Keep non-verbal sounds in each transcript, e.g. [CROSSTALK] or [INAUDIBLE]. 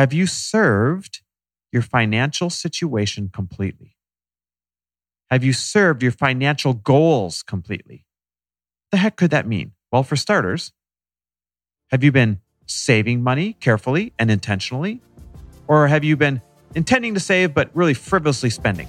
Have you served your financial situation completely? Have you served your financial goals completely? The heck could that mean? Well, for starters, have you been saving money carefully and intentionally? Or have you been intending to save but really frivolously spending?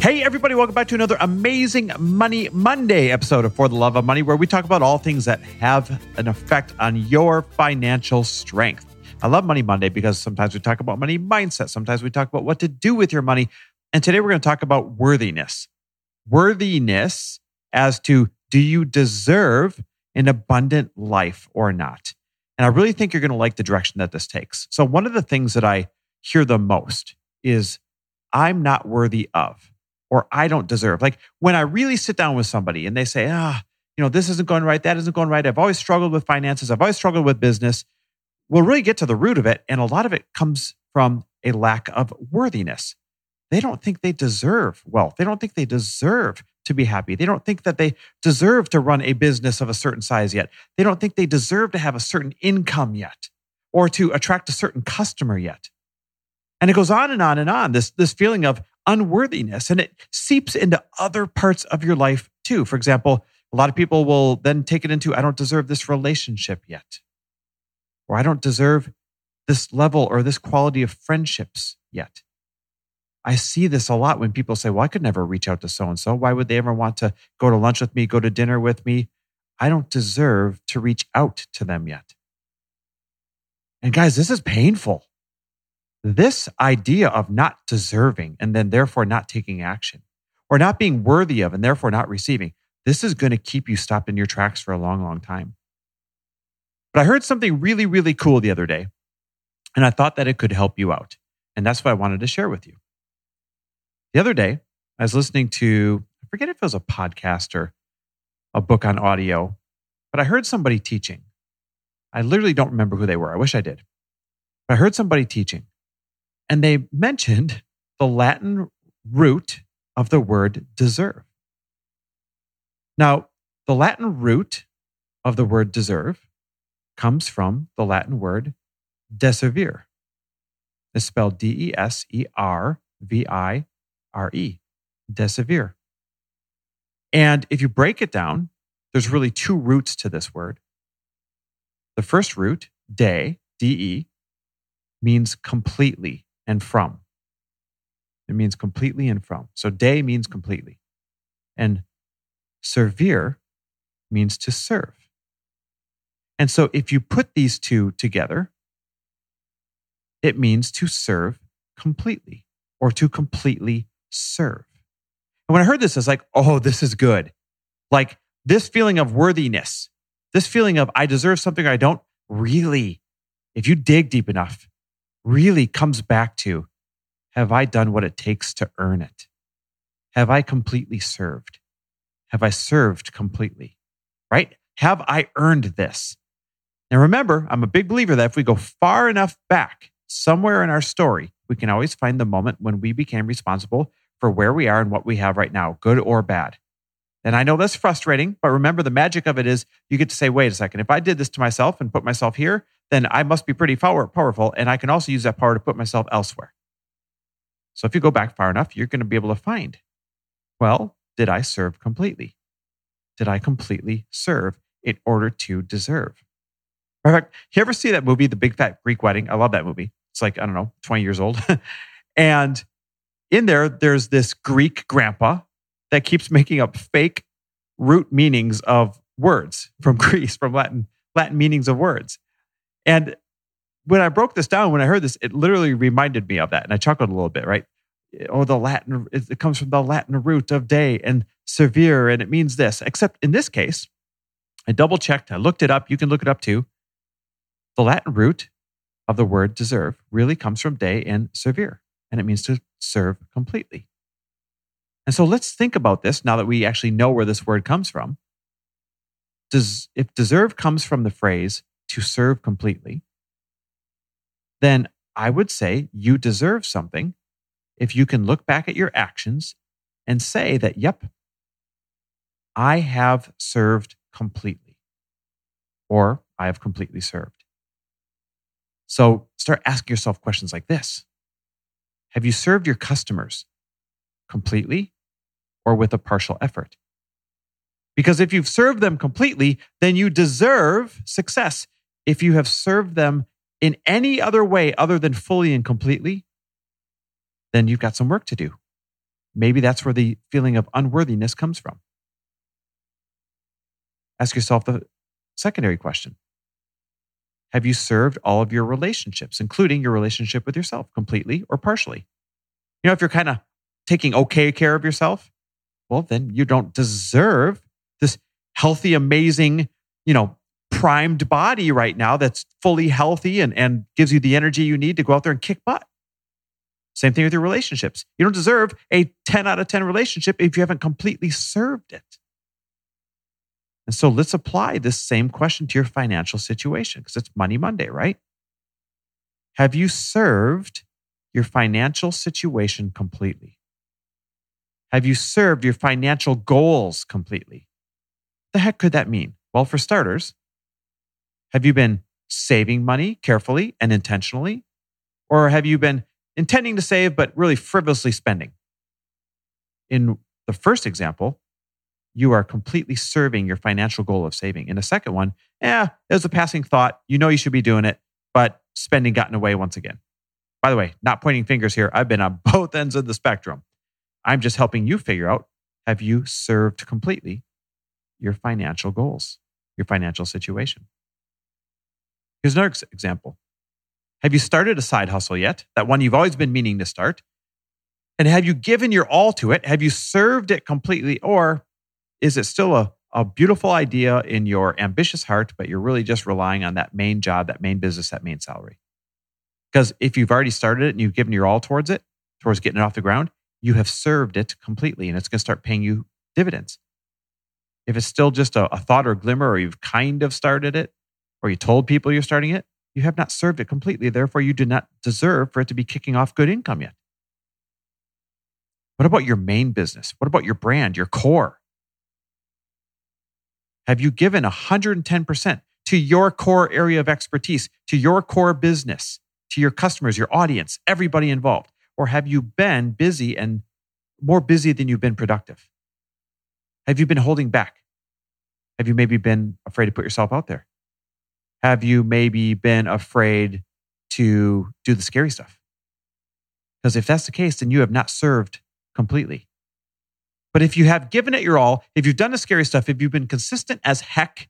Hey, everybody, welcome back to another amazing Money Monday episode of For the Love of Money, where we talk about all things that have an effect on your financial strength. I love Money Monday because sometimes we talk about money mindset, sometimes we talk about what to do with your money. And today we're going to talk about worthiness. Worthiness as to do you deserve an abundant life or not? And I really think you're going to like the direction that this takes. So, one of the things that I hear the most is, I'm not worthy of or I don't deserve. Like when I really sit down with somebody and they say, ah, you know, this isn't going right, that isn't going right. I've always struggled with finances, I've always struggled with business. We'll really get to the root of it. And a lot of it comes from a lack of worthiness. They don't think they deserve wealth. They don't think they deserve to be happy. They don't think that they deserve to run a business of a certain size yet. They don't think they deserve to have a certain income yet or to attract a certain customer yet. And it goes on and on and on. This, this feeling of unworthiness and it seeps into other parts of your life too. For example, a lot of people will then take it into, I don't deserve this relationship yet, or I don't deserve this level or this quality of friendships yet. I see this a lot when people say, Well, I could never reach out to so and so. Why would they ever want to go to lunch with me, go to dinner with me? I don't deserve to reach out to them yet. And guys, this is painful. This idea of not deserving and then therefore not taking action or not being worthy of and therefore not receiving, this is going to keep you stopped in your tracks for a long, long time. But I heard something really, really cool the other day, and I thought that it could help you out. And that's what I wanted to share with you. The other day, I was listening to, I forget if it was a podcast or a book on audio, but I heard somebody teaching. I literally don't remember who they were. I wish I did. But I heard somebody teaching. And they mentioned the Latin root of the word deserve. Now, the Latin root of the word deserve comes from the Latin word deservire. It's spelled D E S E R V I R E, deservire. And if you break it down, there's really two roots to this word. The first root, de, D E, means completely and from. It means completely and from. So de means completely. And servir means to serve. And so if you put these two together, it means to serve completely or to completely serve. And when I heard this, I was like, oh, this is good. Like this feeling of worthiness, this feeling of I deserve something I don't really, if you dig deep enough, really comes back to have I done what it takes to earn it? Have I completely served? Have I served completely? Right? Have I earned this? Now remember, I'm a big believer that if we go far enough back, somewhere in our story, we can always find the moment when we became responsible for where we are and what we have right now, good or bad. And I know that's frustrating, but remember the magic of it is you get to say, wait a second, if I did this to myself and put myself here, then I must be pretty power, powerful. And I can also use that power to put myself elsewhere. So if you go back far enough, you're going to be able to find, well, did I serve completely? Did I completely serve in order to deserve? In fact, you ever see that movie, The Big Fat Greek Wedding? I love that movie. It's like, I don't know, 20 years old. [LAUGHS] and in there, there's this Greek grandpa that keeps making up fake root meanings of words from [LAUGHS] Greece, from Latin, Latin meanings of words. And when I broke this down, when I heard this, it literally reminded me of that. And I chuckled a little bit, right? Oh, the Latin, it comes from the Latin root of day and severe, and it means this. Except in this case, I double checked, I looked it up. You can look it up too. The Latin root of the word deserve really comes from day and severe, and it means to serve completely. And so let's think about this now that we actually know where this word comes from. Does, if deserve comes from the phrase to serve completely, then I would say you deserve something if you can look back at your actions and say that, yep, I have served completely, or I have completely served. So start asking yourself questions like this Have you served your customers completely or with a partial effort? Because if you've served them completely, then you deserve success. If you have served them in any other way other than fully and completely, then you've got some work to do. Maybe that's where the feeling of unworthiness comes from. Ask yourself the secondary question Have you served all of your relationships, including your relationship with yourself, completely or partially? You know, if you're kind of taking okay care of yourself, well, then you don't deserve this healthy, amazing, you know, primed body right now that's fully healthy and, and gives you the energy you need to go out there and kick butt. Same thing with your relationships. You don't deserve a 10 out of 10 relationship if you haven't completely served it. And so let's apply this same question to your financial situation because it's Money Monday, right? Have you served your financial situation completely? Have you served your financial goals completely? The heck could that mean? Well, for starters, have you been saving money carefully and intentionally? Or have you been intending to save, but really frivolously spending? In the first example, you are completely serving your financial goal of saving. In the second one, yeah, it was a passing thought. You know you should be doing it, but spending got in the way once again. By the way, not pointing fingers here. I've been on [LAUGHS] both ends of the spectrum. I'm just helping you figure out have you served completely your financial goals, your financial situation? Here's another example. Have you started a side hustle yet? That one you've always been meaning to start? And have you given your all to it? Have you served it completely? Or is it still a, a beautiful idea in your ambitious heart, but you're really just relying on that main job, that main business, that main salary? Because if you've already started it and you've given your all towards it, towards getting it off the ground, you have served it completely and it's going to start paying you dividends. If it's still just a, a thought or glimmer, or you've kind of started it, or you told people you're starting it, you have not served it completely. Therefore, you do not deserve for it to be kicking off good income yet. What about your main business? What about your brand, your core? Have you given 110% to your core area of expertise, to your core business, to your customers, your audience, everybody involved? Or have you been busy and more busy than you've been productive? Have you been holding back? Have you maybe been afraid to put yourself out there? Have you maybe been afraid to do the scary stuff? Because if that's the case, then you have not served completely. But if you have given it your all, if you've done the scary stuff, if you've been consistent as heck,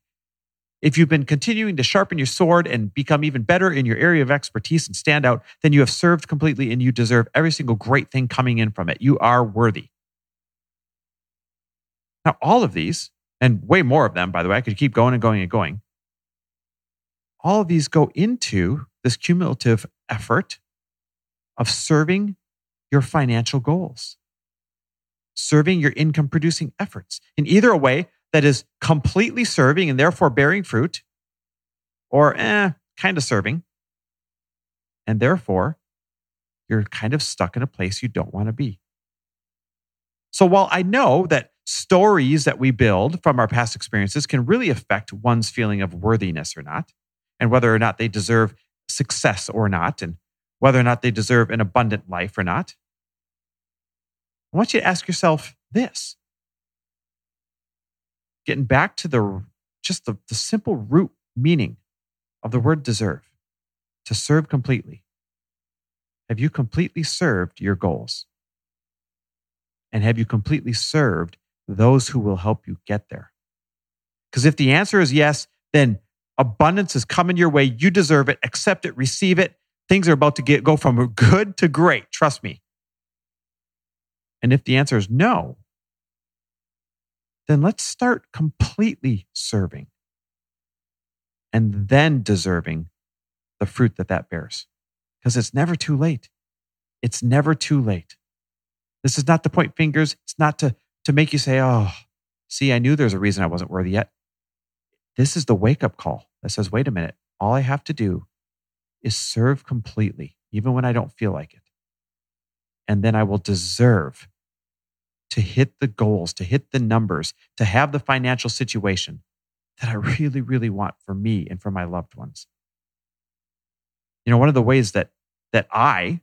if you've been continuing to sharpen your sword and become even better in your area of expertise and stand out, then you have served completely and you deserve every single great thing coming in from it. You are worthy. Now, all of these, and way more of them, by the way, I could keep going and going and going. All of these go into this cumulative effort of serving your financial goals serving your income producing efforts in either a way that is completely serving and therefore bearing fruit, or eh, kind of serving. And therefore, you're kind of stuck in a place you don't want to be. So while I know that stories that we build from our past experiences can really affect one's feeling of worthiness or not, and whether or not they deserve success or not, and whether or not they deserve an abundant life or not, I want you to ask yourself this. Getting back to the just the, the simple root meaning of the word deserve, to serve completely. Have you completely served your goals? And have you completely served those who will help you get there? Because if the answer is yes, then abundance is coming your way. You deserve it. Accept it. Receive it. Things are about to get go from good to great. Trust me. And if the answer is no, then let's start completely serving and then deserving the fruit that that bears because it's never too late. It's never too late. This is not to point fingers. It's not to, to make you say, oh, see, I knew there's a reason I wasn't worthy yet. This is the wake up call that says, wait a minute, all I have to do is serve completely, even when I don't feel like it. And then I will deserve to hit the goals, to hit the numbers, to have the financial situation that I really, really want for me and for my loved ones. You know, one of the ways that that I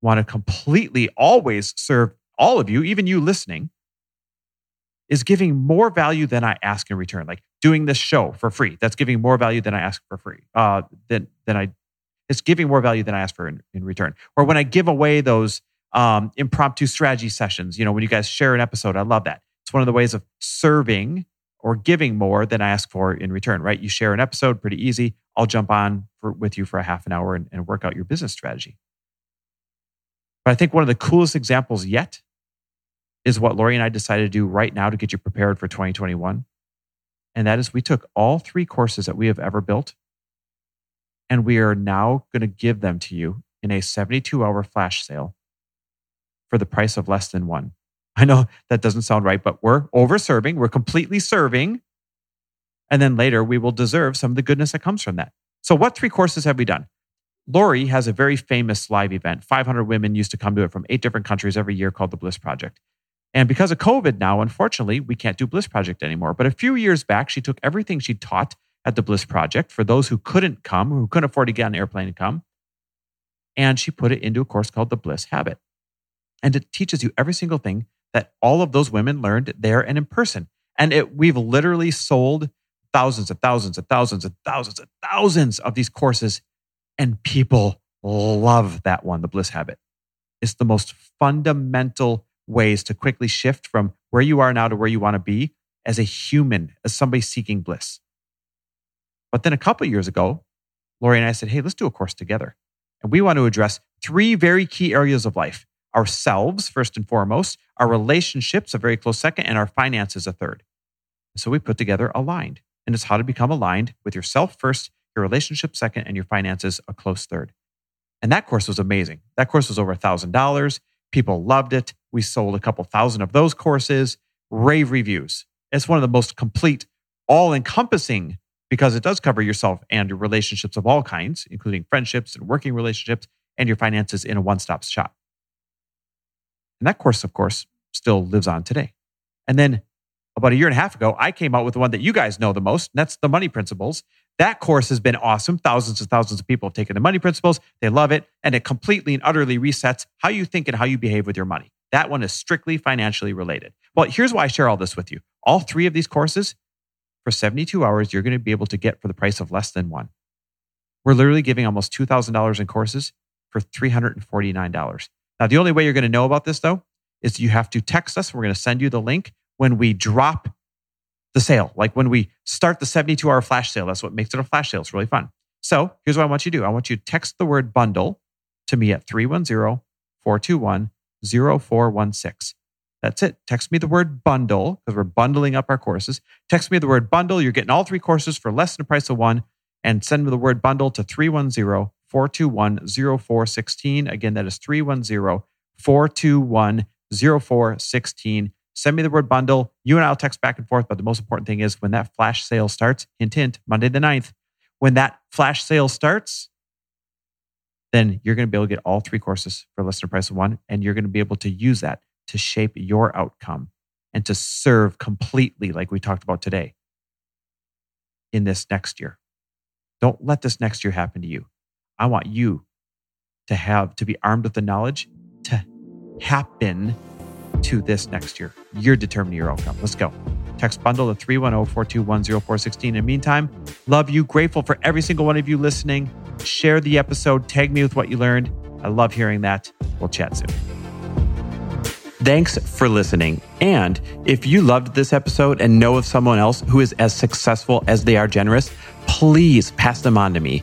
want to completely always serve all of you, even you listening, is giving more value than I ask in return. Like doing this show for free, that's giving more value than I ask for free. Uh, than than I, it's giving more value than I ask for in, in return. Or when I give away those um, impromptu strategy sessions, you know, when you guys share an episode, I love that. It's one of the ways of serving or giving more than I ask for in return, right? You share an episode, pretty easy. I'll jump on for, with you for a half an hour and, and work out your business strategy. But I think one of the coolest examples yet is what Lori and I decided to do right now to get you prepared for 2021. And that is we took all three courses that we have ever built and we are now going to give them to you in a 72 hour flash sale for the price of less than one. I know that doesn't sound right, but we're over serving. We're completely serving. And then later we will deserve some of the goodness that comes from that. So, what three courses have we done? Lori has a very famous live event. 500 women used to come to it from eight different countries every year called the Bliss Project. And because of COVID now, unfortunately, we can't do Bliss Project anymore. But a few years back, she took everything she taught at the Bliss Project for those who couldn't come, who couldn't afford to get on an airplane and come, and she put it into a course called the Bliss Habit. And it teaches you every single thing that all of those women learned there and in person. And it, we've literally sold thousands and thousands and thousands and thousands and thousands of these courses, and people love that one, the bliss habit. It's the most fundamental ways to quickly shift from where you are now to where you want to be as a human, as somebody seeking bliss. But then a couple years ago, Lori and I said, hey, let's do a course together. And we want to address three very key areas of life ourselves, first and foremost, our relationships, a very close second, and our finances, a third. So we put together aligned. And it's how to become aligned with yourself first, your relationship second, and your finances a close third. And that course was amazing. That course was over a $1,000. People loved it. We sold a couple thousand of those courses, rave reviews. It's one of the most complete, all encompassing, because it does cover yourself and your relationships of all kinds, including friendships and working relationships and your finances in a one stop shop. And that course, of course, still lives on today. And then about a year and a half ago, I came out with the one that you guys know the most, and that's the money principles. That course has been awesome. Thousands and thousands of people have taken the money principles. They love it. And it completely and utterly resets how you think and how you behave with your money. That one is strictly financially related. Well, here's why I share all this with you. All three of these courses, for 72 hours, you're going to be able to get for the price of less than one. We're literally giving almost $2,000 in courses for $349. Now, the only way you're going to know about this, though, is you have to text us. We're going to send you the link when we drop the sale, like when we start the 72 hour flash sale. That's what makes it a flash sale. It's really fun. So here's what I want you to do I want you to text the word bundle to me at 310 421 0416. That's it. Text me the word bundle because we're bundling up our courses. Text me the word bundle. You're getting all three courses for less than the price of one. And send me the word bundle to 310 421 0416. Again, that is 310 421 0416. Send me the word bundle. You and I'll text back and forth. But the most important thing is when that flash sale starts, hint, hint, Monday the 9th, when that flash sale starts, then you're going to be able to get all three courses for less than the price of one. And you're going to be able to use that to shape your outcome and to serve completely, like we talked about today, in this next year. Don't let this next year happen to you. I want you to have, to be armed with the knowledge to happen to this next year. You're determining your outcome. Let's go. Text bundle to 310 421 0416. In the meantime, love you. Grateful for every single one of you listening. Share the episode. Tag me with what you learned. I love hearing that. We'll chat soon. Thanks for listening. And if you loved this episode and know of someone else who is as successful as they are generous, please pass them on to me.